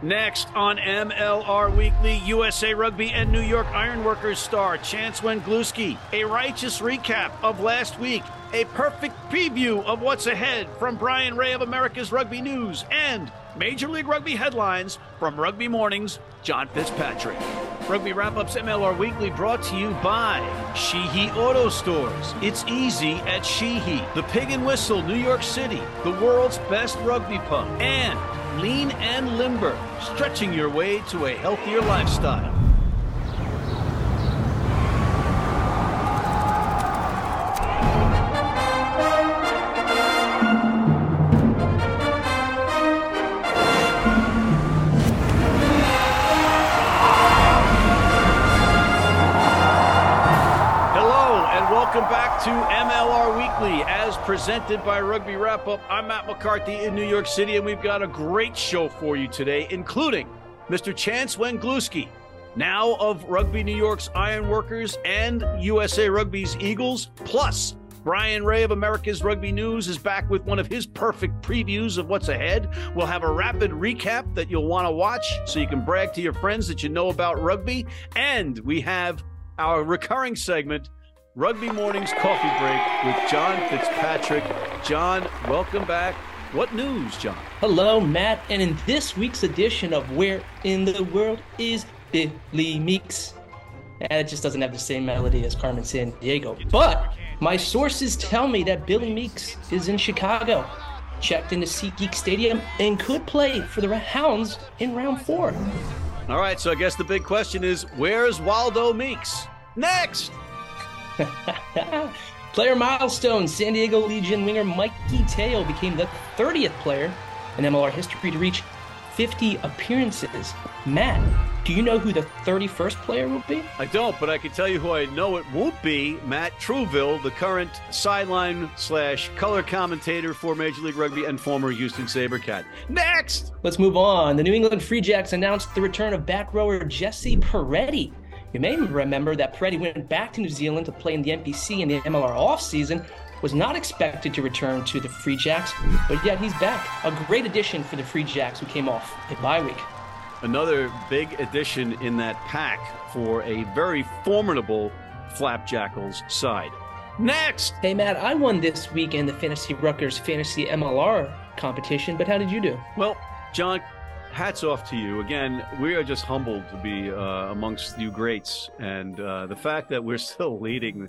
Next on MLR Weekly, USA Rugby and New York Ironworkers star Chance Wenglewski. A righteous recap of last week. A perfect preview of what's ahead from Brian Ray of America's Rugby News. And Major League Rugby headlines from Rugby Mornings, John Fitzpatrick. Rugby Wrap Ups MLR Weekly brought to you by Sheehy Auto Stores. It's easy at Sheehy. The Pig and Whistle, New York City. The world's best rugby pub. And Lean and Limber, stretching your way to a healthier lifestyle. To MLR Weekly as presented by Rugby Wrap Up. I'm Matt McCarthy in New York City and we've got a great show for you today, including Mr. Chance Wenglewski, now of Rugby New York's Ironworkers and USA Rugby's Eagles, plus Brian Ray of America's Rugby News is back with one of his perfect previews of what's ahead. We'll have a rapid recap that you'll want to watch so you can brag to your friends that you know about rugby. And we have our recurring segment, Rugby Mornings Coffee Break with John Fitzpatrick. John, welcome back. What news, John? Hello, Matt, and in this week's edition of Where in the World is Billy Meeks? Eh, It just doesn't have the same melody as Carmen San Diego. But my sources tell me that Billy Meeks is in Chicago, checked into SeatGeek Stadium, and could play for the Hounds in round four. All right, so I guess the big question is where's Waldo Meeks? Next! Player milestone San Diego Legion winger Mikey Teo became the 30th player in MLR history to reach 50 appearances. Matt, do you know who the 31st player will be? I don't, but I can tell you who I know it won't be Matt Trouville, the current sideline slash color commentator for Major League Rugby and former Houston Sabercat. Next! Let's move on. The New England Free Jacks announced the return of back rower Jesse Parete. You may remember that Parete went back to New Zealand to play in the NPC in the MLR offseason, was not expected to return to the Free Jacks, but yet he's back. A great addition for the Free Jacks who came off a bye week. Another big addition in that pack for a very formidable Flapjackals side. Next! Hey Matt, I won this week in the Fantasy Rutgers Fantasy MLR competition, but how did you do? Well, John, hats off to you. Again, we are just humbled to be uh, amongst you greats. And uh, the fact that we're still leading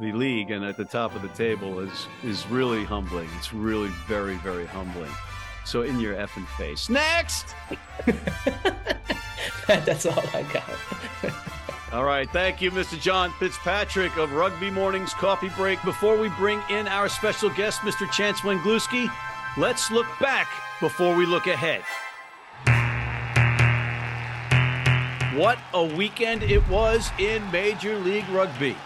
the league and at the top of the table is, is really humbling. It's really very, very humbling. So, in your effing face. Next! That's all I got. All right. Thank you, Mr. John Fitzpatrick of Rugby Mornings Coffee Break. Before we bring in our special guest, Mr. Chance Wenglewski, let's look back before we look ahead. What a weekend it was in Major League Rugby.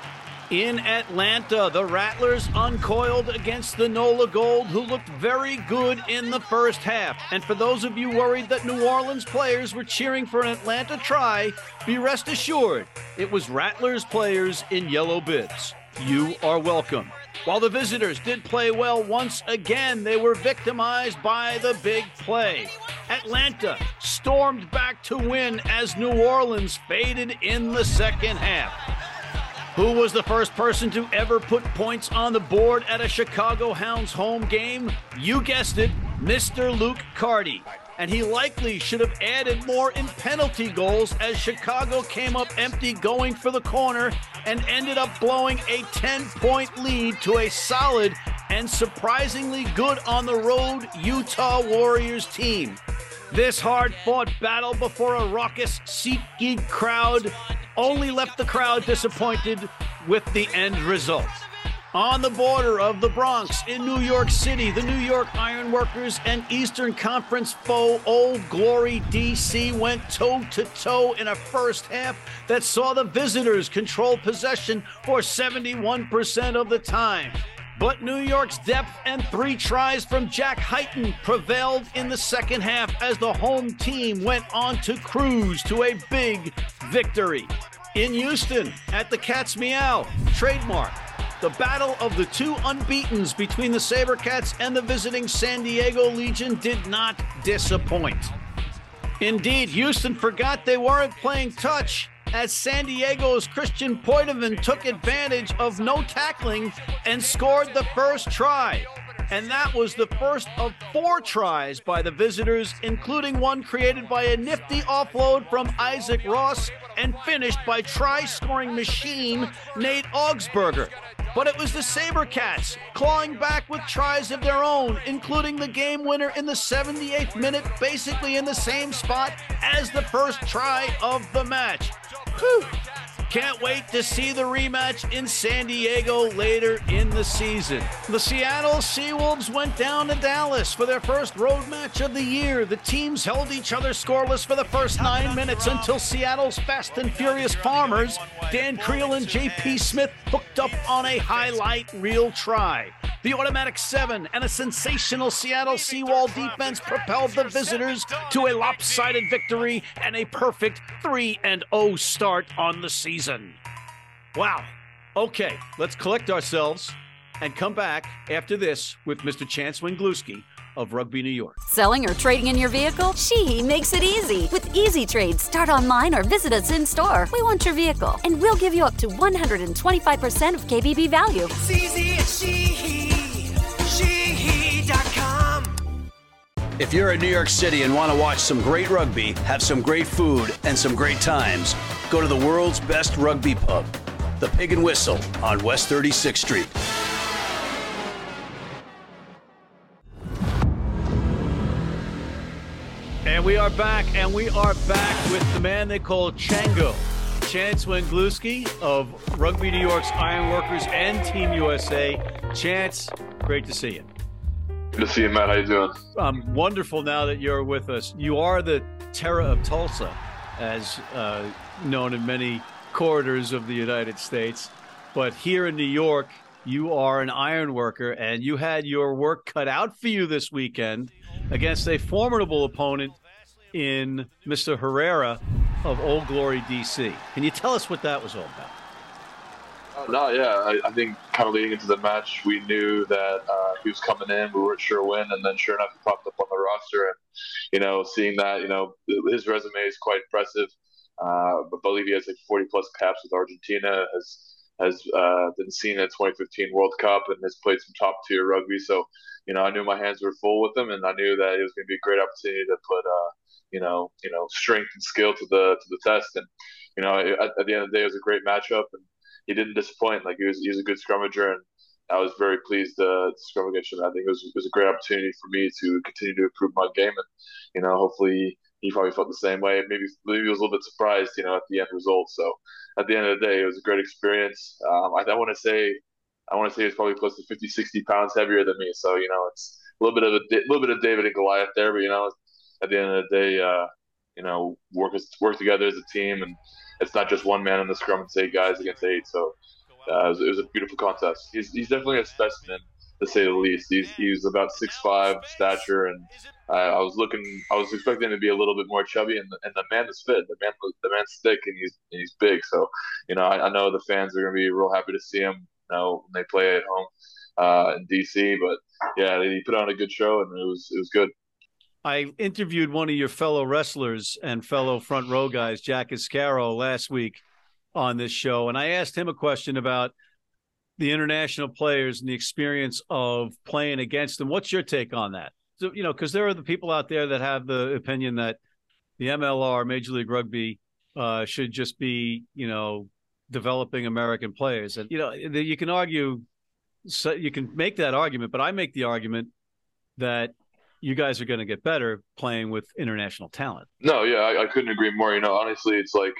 In Atlanta, the Rattlers uncoiled against the NOLA Gold, who looked very good in the first half. And for those of you worried that New Orleans players were cheering for an Atlanta try, be rest assured it was Rattlers players in yellow bibs. You are welcome. While the visitors did play well once again, they were victimized by the big play. Atlanta stormed back to win as New Orleans faded in the second half. Who was the first person to ever put points on the board at a Chicago Hounds home game? You guessed it, Mr. Luke Carty. And he likely should have added more in penalty goals as Chicago came up empty going for the corner and ended up blowing a 10 point lead to a solid and surprisingly good on the road Utah Warriors team. This hard fought battle before a raucous SeatGeek crowd only left the crowd disappointed with the end result. On the border of the Bronx in New York City, the New York Ironworkers and Eastern Conference foe Old Glory DC went toe to toe in a first half that saw the visitors control possession for 71% of the time. But New York's depth and three tries from Jack Heighton prevailed in the second half as the home team went on to cruise to a big victory. In Houston, at the Cats Meow, trademark, the battle of the two unbeatens between the Sabercats and the visiting San Diego Legion did not disappoint. Indeed, Houston forgot they weren't playing touch as San Diego's Christian Poidevin took advantage of no tackling and scored the first try. And that was the first of four tries by the visitors, including one created by a nifty offload from Isaac Ross and finished by try scoring machine Nate Augspurger. But it was the Sabercats clawing back with tries of their own, including the game winner in the 78th minute, basically in the same spot as the first try of the match. Whew. Can't wait to see the rematch in San Diego later in the season. The Seattle Seawolves went down to Dallas for their first road match of the year. The teams held each other scoreless for the first nine minutes until Seattle's fast and furious farmers, Dan Kriel and J.P. Smith, hooked up on a highlight reel try. The automatic seven and a sensational Seattle Seawall defense propelled the visitors to a lopsided victory and a perfect 3 and 0 start on the season. Wow. Okay, let's collect ourselves and come back after this with Mr. Chance Wenglewski of Rugby New York. Selling or trading in your vehicle? Sheehy makes it easy. With Easy Trade, start online or visit us in store. We want your vehicle, and we'll give you up to 125% of KBB value. It's easy at Sheehy. Sheehy.com. If you're in New York City and want to watch some great rugby, have some great food, and some great times, go to the world's best rugby pub, the Pig and Whistle on West 36th Street. And we are back, and we are back with the man they call Chango, Chance Wenglewski of Rugby New York's Ironworkers and Team USA. Chance, great to see you. Good to see you, Matt. How you doing? Um, wonderful now that you're with us. You are the Terra of Tulsa, as uh, known in many corridors of the United States. But here in New York, you are an iron worker, and you had your work cut out for you this weekend against a formidable opponent in Mr. Herrera of Old Glory DC. Can you tell us what that was all about? Oh, no, yeah. I, I think kind of leading into the match, we knew that uh, he was coming in. We weren't sure when, and then sure enough, he popped up on the roster. And you know, seeing that, you know, his resume is quite impressive. Uh, believe he has like 40 plus caps with Argentina. Has has uh, been seen at 2015 World Cup and has played some top tier rugby. So, you know, I knew my hands were full with him, and I knew that it was going to be a great opportunity to put, uh, you know, you know, strength and skill to the to the test. And you know, at, at the end of the day, it was a great matchup, and he didn't disappoint. Like he was, he was a good scrummager, and I was very pleased to, to scrum against him. I think it was, it was a great opportunity for me to continue to improve my game, and you know, hopefully he probably felt the same way. Maybe maybe he was a little bit surprised, you know, at the end result. So at the end of the day, it was a great experience. Um, I, I want to say, I want to say it's probably close to 50, 60 pounds heavier than me. So you know, it's a little bit of a little bit of David and Goliath there, but you know, at the end of the day, uh, you know, work work together as a team, and it's not just one man in the scrum. It's eight guys against eight. So uh, it, was, it was a beautiful contest. He's, he's definitely a specimen to say the least. He's he's about six five stature, and uh, I was looking, I was expecting him to be a little bit more chubby, and the, and the man is fit. The man, the man's thick, and he's and he's big. So, you know, I, I know the fans are gonna be real happy to see him. You know, when they play at home uh, in DC. But yeah, he put on a good show, and it was it was good. I interviewed one of your fellow wrestlers and fellow front row guys, Jack Iscaro, last week on this show, and I asked him a question about the international players and the experience of playing against them. What's your take on that? So, you know, because there are the people out there that have the opinion that the MLR, Major League Rugby, uh, should just be, you know, developing American players, and you know, you can argue, so you can make that argument, but I make the argument that you guys are going to get better playing with international talent. No, yeah, I, I, couldn't agree more. You know, honestly, it's like,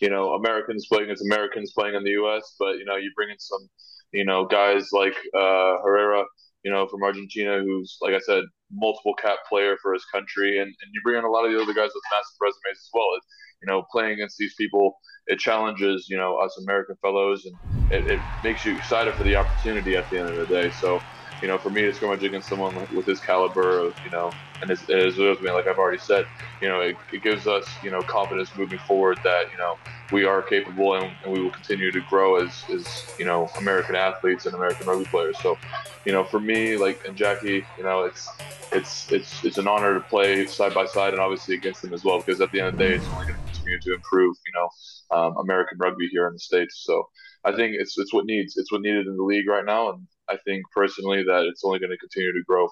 you know, Americans playing against Americans playing in the U.S., but you know, you bring in some, you know, guys like uh, Herrera, you know, from Argentina, who's like I said, multiple cap player for his country, and, and you bring in a lot of the other guys with massive resumes as well. It, you know, playing against these people, it challenges you know us American fellows, and it, it makes you excited for the opportunity at the end of the day. So you know, for me to scrimmage against someone with his caliber of, you know, and as, as well, like I've already said, you know, it, it, gives us, you know, confidence moving forward that, you know, we are capable and, and, we will continue to grow as, as, you know, American athletes and American rugby players. So, you know, for me, like, and Jackie, you know, it's, it's, it's, it's an honor to play side by side and obviously against them as well, because at the end of the day, it's only going to continue to improve, you know, um, American rugby here in the States. So I think it's, it's what needs, it's what needed in the league right now. And I think personally that it's only going to continue to grow.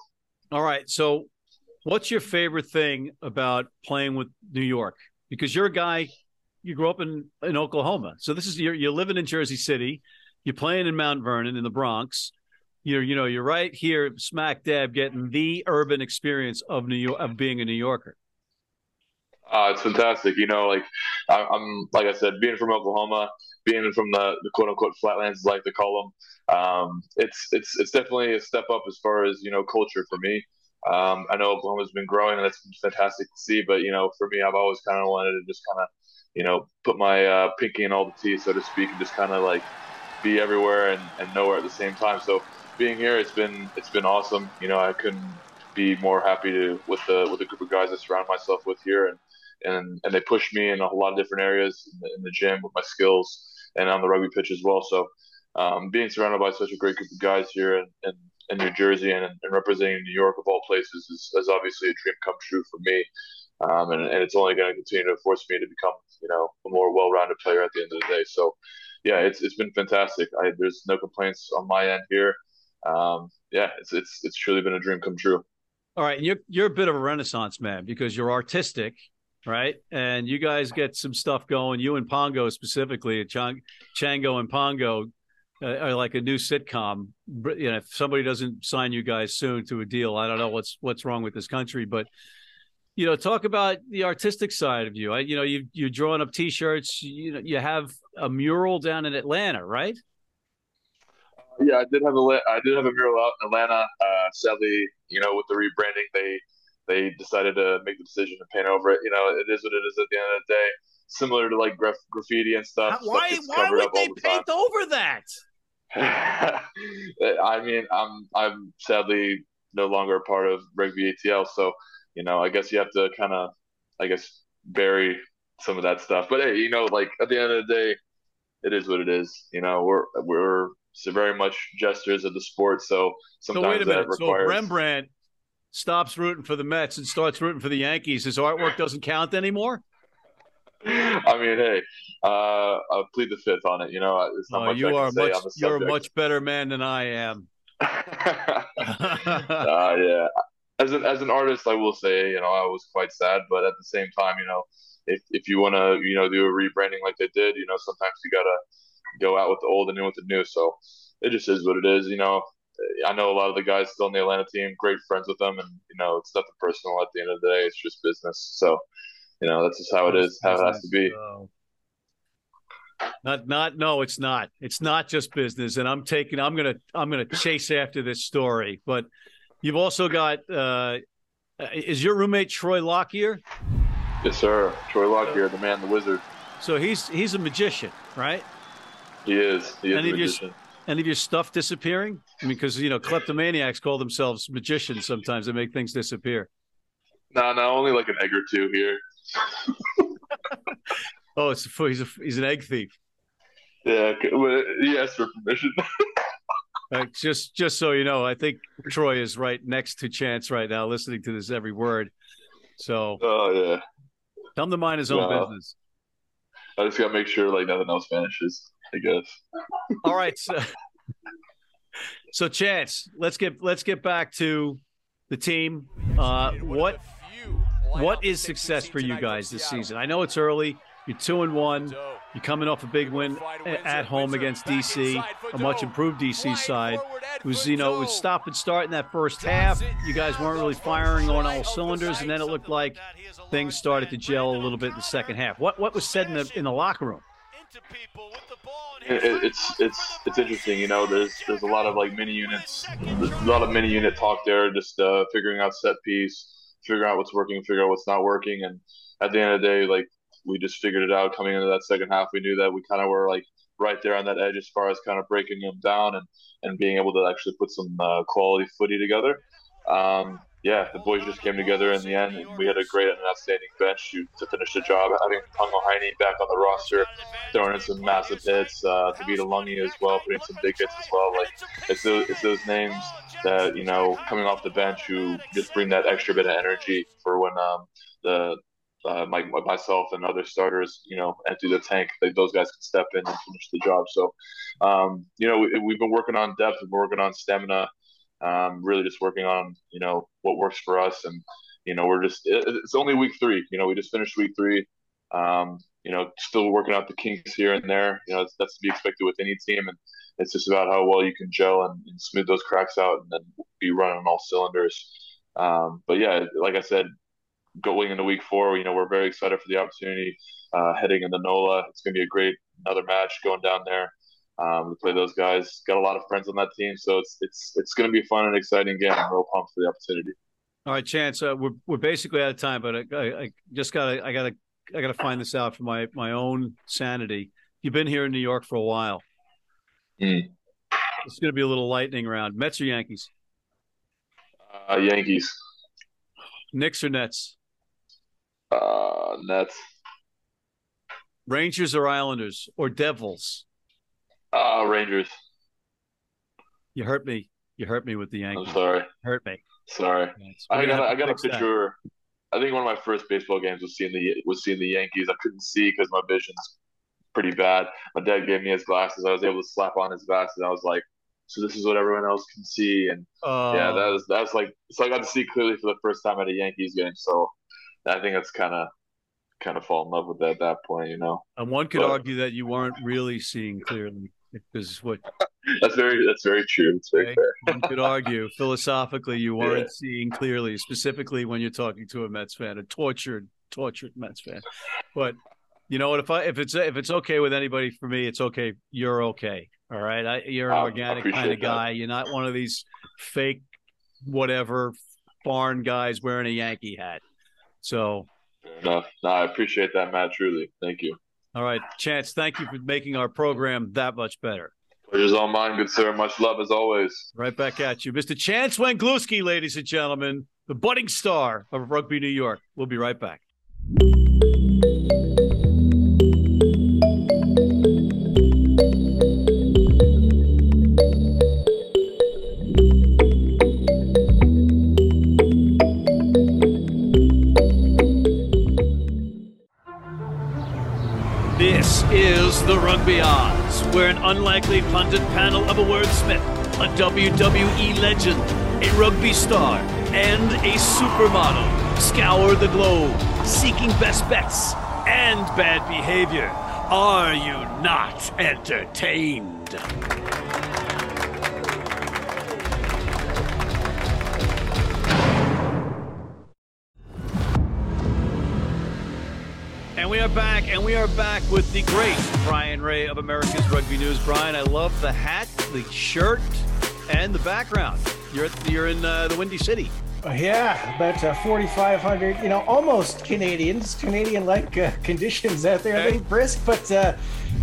All right. So What's your favorite thing about playing with New York? Because you're a guy, you grew up in, in Oklahoma. So this is you're, you're living in Jersey City, you're playing in Mount Vernon in the Bronx. You're you know you're right here smack dab getting the urban experience of New York of being a New Yorker. Uh, it's fantastic. You know, like I'm like I said, being from Oklahoma, being from the, the quote unquote flatlands, like to call them, um, it's it's it's definitely a step up as far as you know culture for me. Um, I know Oklahoma's been growing, and that's been fantastic to see. But you know, for me, I've always kind of wanted to just kind of, you know, put my uh, pinky in all the tea, so to speak, and just kind of like be everywhere and, and nowhere at the same time. So being here, it's been it's been awesome. You know, I couldn't be more happy to with the with the group of guys I surround myself with here, and and and they push me in a lot of different areas in the, in the gym with my skills and on the rugby pitch as well. So um, being surrounded by such a great group of guys here and, and in New Jersey and, and representing New York of all places is, is obviously a dream come true for me. Um, and, and it's only going to continue to force me to become, you know, a more well-rounded player at the end of the day. So, yeah, it's it's been fantastic. I, there's no complaints on my end here. Um, yeah, it's it's it's truly been a dream come true. All right, you're you're a bit of a renaissance man because you're artistic, right? And you guys get some stuff going. You and Pongo specifically, Chang, Chango and Pongo uh, like a new sitcom. You know, if somebody doesn't sign you guys soon to a deal, I don't know what's what's wrong with this country. But you know, talk about the artistic side of you. I, you know, you you're drawing up T-shirts. You know, you have a mural down in Atlanta, right? Yeah, I did have a I did have a mural out in Atlanta. Uh, sadly, you know, with the rebranding, they they decided to make the decision to paint over it. You know, it is what it is at the end of the day similar to like graf- graffiti and stuff. Why? stuff why would they the paint time. over that? I mean, I'm I'm sadly no longer a part of Rugby ATL, so you know, I guess you have to kind of, I guess, bury some of that stuff. But hey, you know, like at the end of the day, it is what it is. You know, we're we're very much jesters of the sport, so sometimes so wait a minute. Requires... So Rembrandt stops rooting for the Mets and starts rooting for the Yankees. His artwork doesn't count anymore. I mean, hey, uh, I'll plead the fifth on it. You know, it's not oh, much you are much, You're a much better man than I am. uh, yeah, as an as an artist, I will say, you know, I was quite sad, but at the same time, you know, if if you want to, you know, do a rebranding like they did, you know, sometimes you gotta go out with the old and in with the new. So it just is what it is. You know, I know a lot of the guys still on the Atlanta team, great friends with them, and you know, it's nothing personal at the end of the day. It's just business. So you know, that's just how it is, how it has to be. Not, not, no, it's not. It's not just business. And I'm taking, I'm gonna, I'm gonna chase after this story. But you've also got, uh, is your roommate Troy Lockyer? Yes, sir. Troy Lockyer, the man, the wizard. So he's he's a magician, right? He is. He is any a magician. Your, any of your stuff disappearing? I mean, because you know, kleptomaniacs call themselves magicians. Sometimes they make things disappear. No, no, only like an egg or two here. oh, it's a, he's a, he's an egg thief. Yeah, he asked for permission. uh, just just so you know, I think Troy is right next to Chance right now, listening to this every word. So, oh yeah, tell him to mind his own business. I just gotta make sure like nothing else vanishes. I guess. All right, so, so Chance, let's get let's get back to the team. Uh, what what is success for you guys this season? I know it's early. You're two and one. You're coming off a big win at home against DC, a much improved DC side. It was, you know, it was stop and start in that first half. You guys weren't really firing on all cylinders, and then it looked like things started to gel a little bit in the second half. What what was said in the in the locker room? It's it's it's interesting. You know, there's there's a lot of like mini units, a lot of mini unit talk there, just uh, figuring out set piece figure out what's working, figure out what's not working. And at the end of the day, like we just figured it out coming into that second half. We knew that we kind of were like right there on that edge as far as kind of breaking them down and, and being able to actually put some uh, quality footy together. Um, yeah, the boys just came together in the end, and we had a great and outstanding bench to, to finish the job. Having Pungo Heine back on the roster, throwing in some massive hits, uh, Tavita Lungi as well, putting some big hits as well. Like it's those, it's those names that you know coming off the bench who just bring that extra bit of energy for when um, the uh, my, myself and other starters, you know, empty the tank. They, those guys can step in and finish the job. So, um, you know, we, have been working on depth, we've been working on stamina, um, really just working on, you know, what works for us. And, you know, we're just it's only week three. You know, we just finished week three. Um, you know, still working out the kinks here and there. You know, that's to be expected with any team. And it's just about how well you can gel and, and smooth those cracks out and then be running on all cylinders. Um, but yeah, like I said, going into week four, you know, we're very excited for the opportunity uh, heading into NOLA. It's going to be a great another match going down there um, to play those guys. Got a lot of friends on that team, so it's it's it's going to be a fun and exciting game. I'm real pumped for the opportunity. All right, Chance, uh, we're we're basically out of time, but I, I, I just gotta I gotta I gotta find this out for my my own sanity. You've been here in New York for a while. Mm. It's going to be a little lightning round. Mets or Yankees? Uh, Yankees. Knicks or Nets? Uh, Nets. Rangers or Islanders or Devils? Uh, Rangers. You hurt me. You hurt me with the Yankees. I'm sorry. Hurt me. Sorry. I got. I got a picture. That. I think one of my first baseball games was seeing the was seeing the Yankees. I couldn't see because my vision's pretty bad. My dad gave me his glasses. I was able to slap on his glasses. I was like, so this is what everyone else can see. And uh, yeah, that was that was like so I got to see clearly for the first time at a Yankees game. So I think that's kind of kind of fall in love with that at that point, you know. And one could but, argue that you weren't really seeing clearly because what that's very that's very true. It's very okay. fair. one could argue philosophically you weren't yeah. seeing clearly, specifically when you're talking to a Mets fan, a tortured, tortured Mets fan. But you know what? If I if it's if it's okay with anybody, for me, it's okay. You're okay. All right. I, you're an organic kind of guy. That. You're not one of these fake, whatever, foreign guys wearing a Yankee hat. So, no, no, I appreciate that, Matt. Truly, thank you. All right, Chance. Thank you for making our program that much better. Pleasure's all mine, good sir. Much love as always. Right back at you, Mr. Chance Wenglewski, ladies and gentlemen, the budding star of Rugby New York. We'll be right back. Rugby where an unlikely pundit panel of a wordsmith, a WWE legend, a rugby star, and a supermodel scour the globe, seeking best bets and bad behavior. Are you not entertained? Are back, and we are back with the great Brian Ray of America's Rugby News. Brian, I love the hat, the shirt, and the background. You're you're in uh, the Windy City. Uh, yeah, about uh, 4,500, you know, almost Canadians, Canadian-like uh, conditions out there. They brisk, but uh,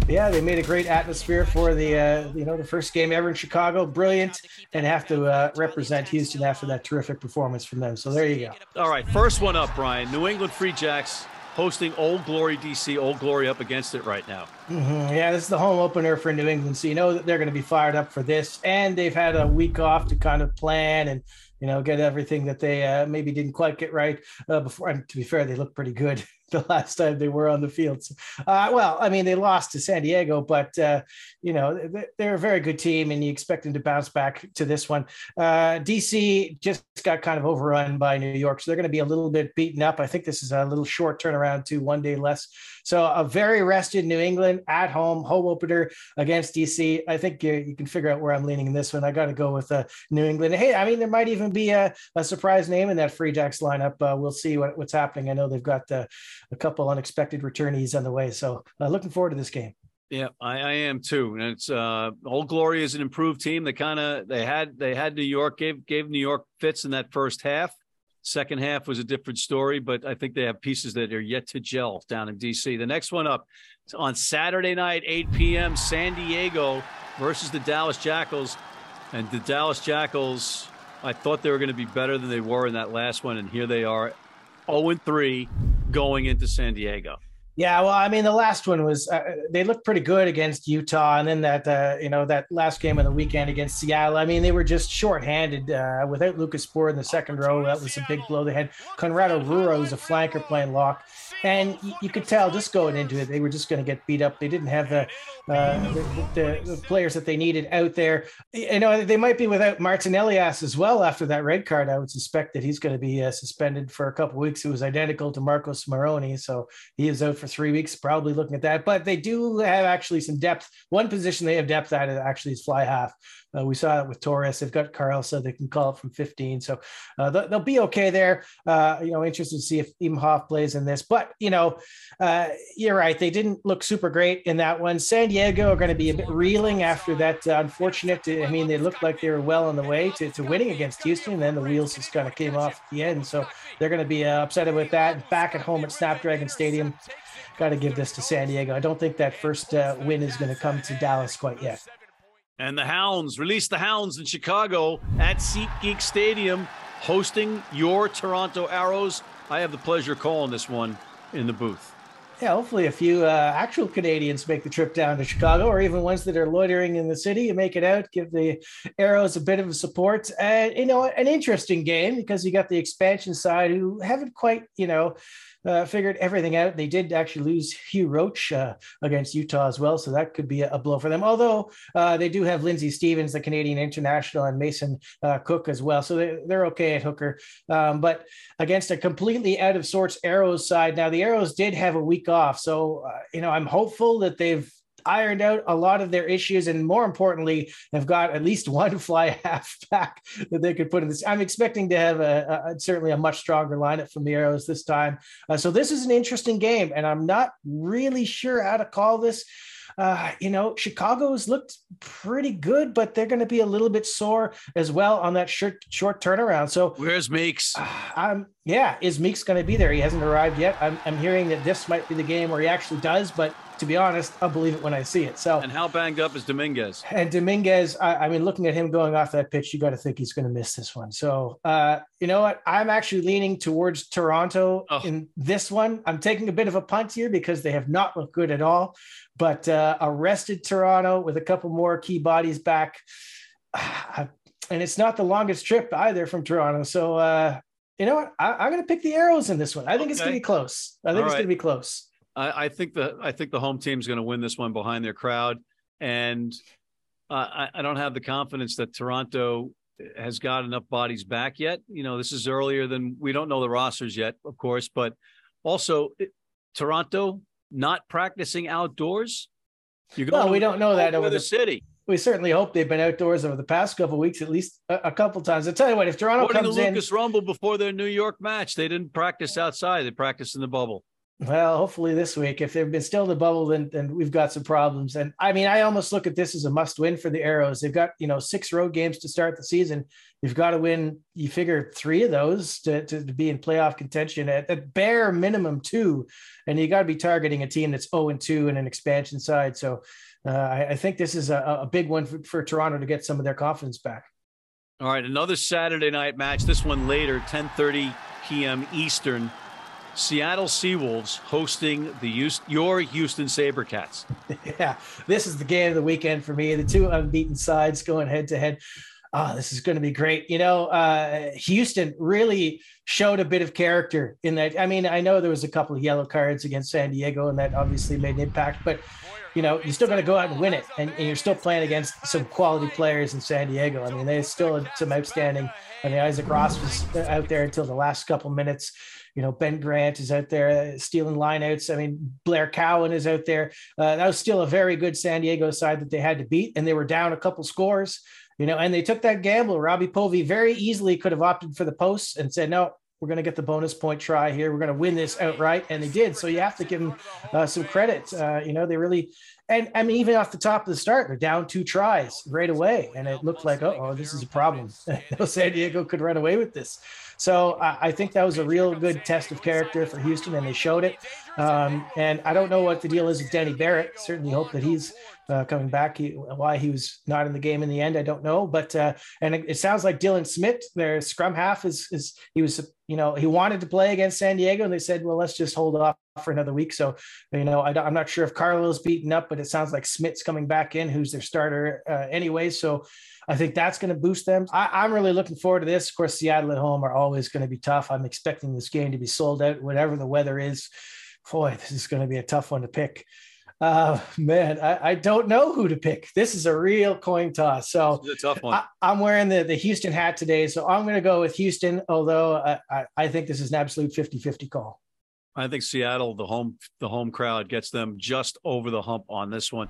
yeah, they made a great atmosphere for the, uh, you know, the first game ever in Chicago. Brilliant, and have to uh, represent Houston after that terrific performance from them. So there you go. All right, first one up, Brian. New England Free Jacks hosting Old Glory DC. Old Glory up against it right now. Mm-hmm. Yeah, this is the home opener for New England, so you know that they're going to be fired up for this, and they've had a week off to kind of plan and you know get everything that they uh, maybe didn't quite get right uh, before. And to be fair, they look pretty good the last time they were on the field. So, uh, well, I mean, they lost to San Diego, but uh, you know they're a very good team, and you expect them to bounce back to this one. Uh, DC just got kind of overrun by New York, so they're going to be a little bit beaten up. I think this is a little short turnaround to one day less. So a very rested New England at home home opener against DC. I think you, you can figure out where I'm leaning in this one. I got to go with uh, New England. Hey, I mean, there might even be a, a surprise name in that Free Jacks lineup. Uh, we'll see what, what's happening. I know they've got uh, a couple unexpected returnees on the way. So uh, looking forward to this game. Yeah, I, I, am too. And it's uh Old Glory is an improved team. They kind of they had they had New York gave gave New York fits in that first half. Second half was a different story, but I think they have pieces that are yet to gel down in DC. The next one up on Saturday night, 8 p.m. San Diego versus the Dallas Jackals, and the Dallas Jackals I thought they were going to be better than they were in that last one, and here they are, 0 3 going into San Diego. Yeah, well, I mean, the last one was uh, they looked pretty good against Utah, and then that uh, you know that last game of the weekend against Seattle. I mean, they were just shorthanded uh, without Lucas Spore in the second row. That was a big blow. They had Conrado Ruro, who's a flanker playing lock, and you, you could tell just going into it, they were just going to get beat up. They didn't have the, uh, the, the, the players that they needed out there. You know, they might be without Martin Elias as well after that red card. I would suspect that he's going to be uh, suspended for a couple weeks. It was identical to Marcos Moroni, so he is out for three weeks, probably looking at that. But they do have actually some depth. One position they have depth at actually is fly half. Uh, we saw it with Torres. They've got Carl, so they can call it from 15. So uh, they'll, they'll, be okay there. Uh, you know, interested to see if Imhoff plays in this. But, you know, uh, you're right. They didn't look super great in that one. San Diego are going to be a bit reeling after that uh, unfortunate. I mean, they looked like they were well on the way to, to winning against Houston. And then the wheels just kind of came off at the end. So they're going to be uh, upset with that. Back at home at Snapdragon Stadium, got to give this to San Diego. I don't think that first win is going to come to Dallas quite yet. And the Hounds release the Hounds in Chicago at SeatGeek Stadium, hosting your Toronto Arrows. I have the pleasure of calling this one in the booth. Yeah, hopefully a few uh, actual Canadians make the trip down to Chicago, or even ones that are loitering in the city and make it out. Give the Arrows a bit of a support, and you know, an interesting game because you got the expansion side who haven't quite, you know, uh, figured everything out. They did actually lose Hugh Roach uh, against Utah as well, so that could be a, a blow for them. Although uh, they do have Lindsay Stevens, the Canadian international, and Mason uh, Cook as well, so they, they're okay at hooker. Um, but against a completely out of sorts Arrows side, now the Arrows did have a week off, so uh, you know I'm hopeful that they've ironed out a lot of their issues and more importantly have got at least one fly half back that they could put in this i'm expecting to have a, a certainly a much stronger lineup from the arrows this time uh, so this is an interesting game and i'm not really sure how to call this uh, you know, Chicago's looked pretty good, but they're going to be a little bit sore as well on that short short turnaround. So where's Meeks? Uh, um, yeah, is Meeks going to be there? He hasn't arrived yet. I'm, I'm hearing that this might be the game where he actually does, but to be honest, I'll believe it when I see it. So, and how banged up is Dominguez? And Dominguez, I, I mean, looking at him going off that pitch, you got to think he's going to miss this one. So, uh, you know what? I'm actually leaning towards Toronto oh. in this one. I'm taking a bit of a punt here because they have not looked good at all. But uh, arrested Toronto with a couple more key bodies back. and it's not the longest trip either from Toronto. So, uh, you know what? I, am going to pick the arrows in this one. I think okay. it's going to be close. I think All it's right. going to be close. I, I think the I think the home team's going to win this one behind their crowd, and uh, I, I don't have the confidence that Toronto has got enough bodies back yet. You know, this is earlier than we don't know the rosters yet, of course, but also it, Toronto not practicing outdoors. You're going well, we don't know that over the, the city. We certainly hope they've been outdoors over the past couple weeks, at least a, a couple times. I tell you what, if Toronto According comes to in, Lucas Rumball before their New York match, they didn't practice outside; they practiced in the bubble. Well, hopefully this week. If they've been still in the bubble, then, then we've got some problems. And I mean, I almost look at this as a must win for the Arrows. They've got, you know, six road games to start the season. You've got to win, you figure three of those to, to, to be in playoff contention at, at bare minimum two. And you got to be targeting a team that's 0 and 2 and an expansion side. So uh, I, I, think this is a, a big one for, for Toronto to get some of their confidence back. All right, another Saturday night match. This one later, 10:30 p.m. Eastern. Seattle Seawolves hosting the your Houston SaberCats. Yeah, this is the game of the weekend for me. The two unbeaten sides going head to head. Oh, this is going to be great. You know, uh, Houston really showed a bit of character in that. I mean, I know there was a couple of yellow cards against San Diego, and that obviously made an impact. But you know, you're still going to go out and win it, and, and, you're still playing against some quality players in San Diego. I mean, they still had some outstanding. I mean, Isaac Ross was out there until the last couple minutes you know, Ben Grant is out there stealing lineouts. I mean, Blair Cowan is out there. Uh, that was still a very good San Diego side that they had to beat, and they were down a couple scores, you know, and they took that gamble. Robbie Povey very easily could have opted for the posts and said, no, we're going to get the bonus point try here. We're going to win this outright. And they did. So you have to give them uh, some credit. Uh, you know, they really, and I mean, even off the top of the start, they're down two tries right away. And it looked like, oh, this is a problem. San Diego could run away with this. So I, I, think that was a real good test of character for Houston, and they showed it. Um, and I don't know what the deal is with Danny Barrett. Certainly hope that he's uh, coming back. He, why he was not in the game in the end, I don't know. But uh, and it, it, sounds like Dylan Smith, their scrum half, is is he was you know he wanted to play against San Diego, and they said, well, let's just hold off for another week. So you know I, am not sure if Carlo's beaten up, but it sounds like Smith's coming back in, who's their starter uh, anyway. So I think that's going to boost them. I, am really looking forward to this. Of course, Seattle at home are always going to be tough. I'm expecting this game to be sold out, whatever the weather is. Boy, this is going to be a tough one to pick. Uh, man, I, I, don't know who to pick. This is a real coin toss. So tough one. I, am wearing the, the Houston hat today. So I'm going to go with Houston, although I, I, I think this is an absolute 50 50 call. I think Seattle, the home the home crowd, gets them just over the hump on this one.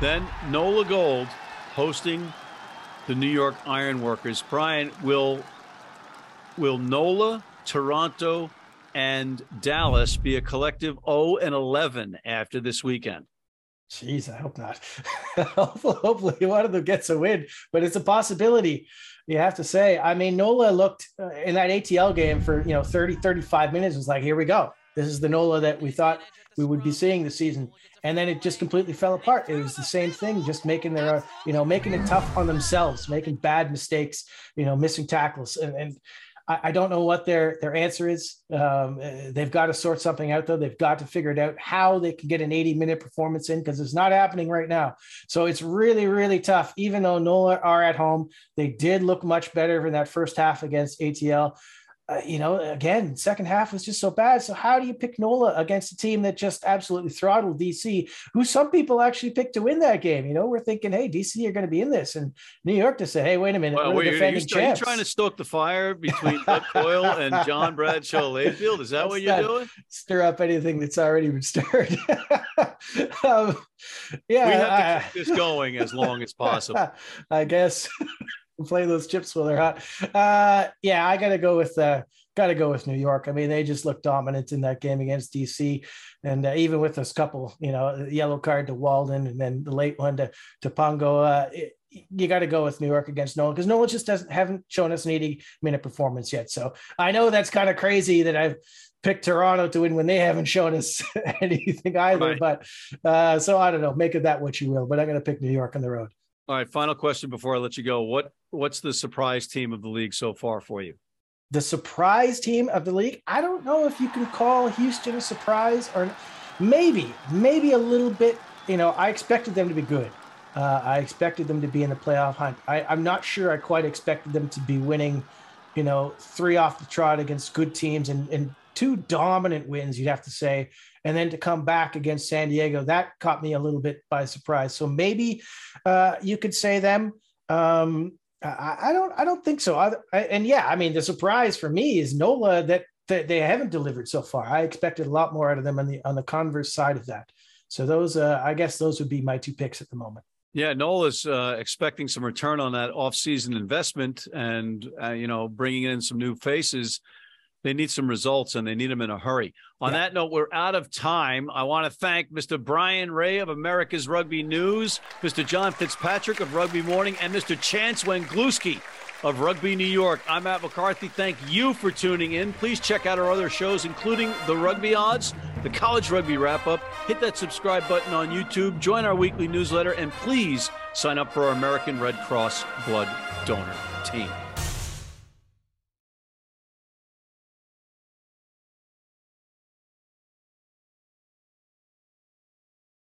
Then Nola Gold hosting the New York Ironworkers. Brian, will will NOLA, Toronto, and Dallas be a collective 0 and 11 after this weekend? Jeez, I hope not. Hopefully, one of them gets a win, but it's a possibility. You have to say. I mean, Nola looked uh, in that ATL game for you know 30, 35 minutes. It was like, here we go. This is the Nola that we thought we would be seeing this season and then it just completely fell apart. It was the same thing, just making their, you know, making it tough on themselves, making bad mistakes, you know, missing tackles, and, and I, I don't know what their their answer is. Um, they've got to sort something out though. They've got to figure it out how they can get an 80 minute performance in because it's not happening right now. So it's really really tough. Even though Nola are at home, they did look much better in that first half against ATL uh, you know, again, second half was just so bad. So how do you pick NOLA against a team that just absolutely throttled DC, who some people actually picked to win that game? You know, we're thinking, hey, DC are going to be in this, and New York to say, hey, wait a minute, well, we're defending you, are you trying to stoke the fire between Coyle and John Bradshaw Layfield? Is that what you're doing? Stir up anything that's already been stirred. um, yeah, we have to keep this going as long as possible. I guess play those chips while they're hot. Uh, yeah, I got to go with uh, got to go with New York. I mean, they just looked dominant in that game against DC, and uh, even with this couple, you know, yellow card to Walden and then the late one to to Pongo. Uh, it, you got to go with New York against Nolan because Nolan just doesn't haven't shown us an 80 minute performance yet. So I know that's kind of crazy that I've picked Toronto to win when they haven't shown us anything either. Right. But uh, so I don't know, make of that what you will. But I'm going to pick New York on the road. All right, final question before I let you go. What what's the surprise team of the league so far for you? The surprise team of the league? I don't know if you can call Houston a surprise or maybe, maybe a little bit. You know, I expected them to be good. Uh, I expected them to be in the playoff hunt. I, I'm not sure I quite expected them to be winning, you know, three off the trot against good teams and, and two dominant wins, you'd have to say and then to come back against San Diego, that caught me a little bit by surprise. So maybe uh, you could say them. Um, I, I, don't. I don't think so. I, I, and yeah, I mean, the surprise for me is Nola that, that they haven't delivered so far. I expected a lot more out of them on the on the converse side of that. So those, uh, I guess, those would be my two picks at the moment. Yeah, Nola's uh, expecting some return on that off-season investment, and uh, you know, bringing in some new faces they need some results and they need them in a hurry. On yeah. that note, we're out of time. I want to thank Mr. Brian Ray of America's Rugby News, Mr. John Fitzpatrick of Rugby Morning, and Mr. Chance Wenglewski of Rugby New York. I'm Matt McCarthy. Thank you for tuning in. Please check out our other shows, including the Rugby Odds, the College Rugby Wrap Up. Hit that subscribe button on YouTube, join our weekly newsletter, and please sign up for our American Red Cross Blood Donor Team.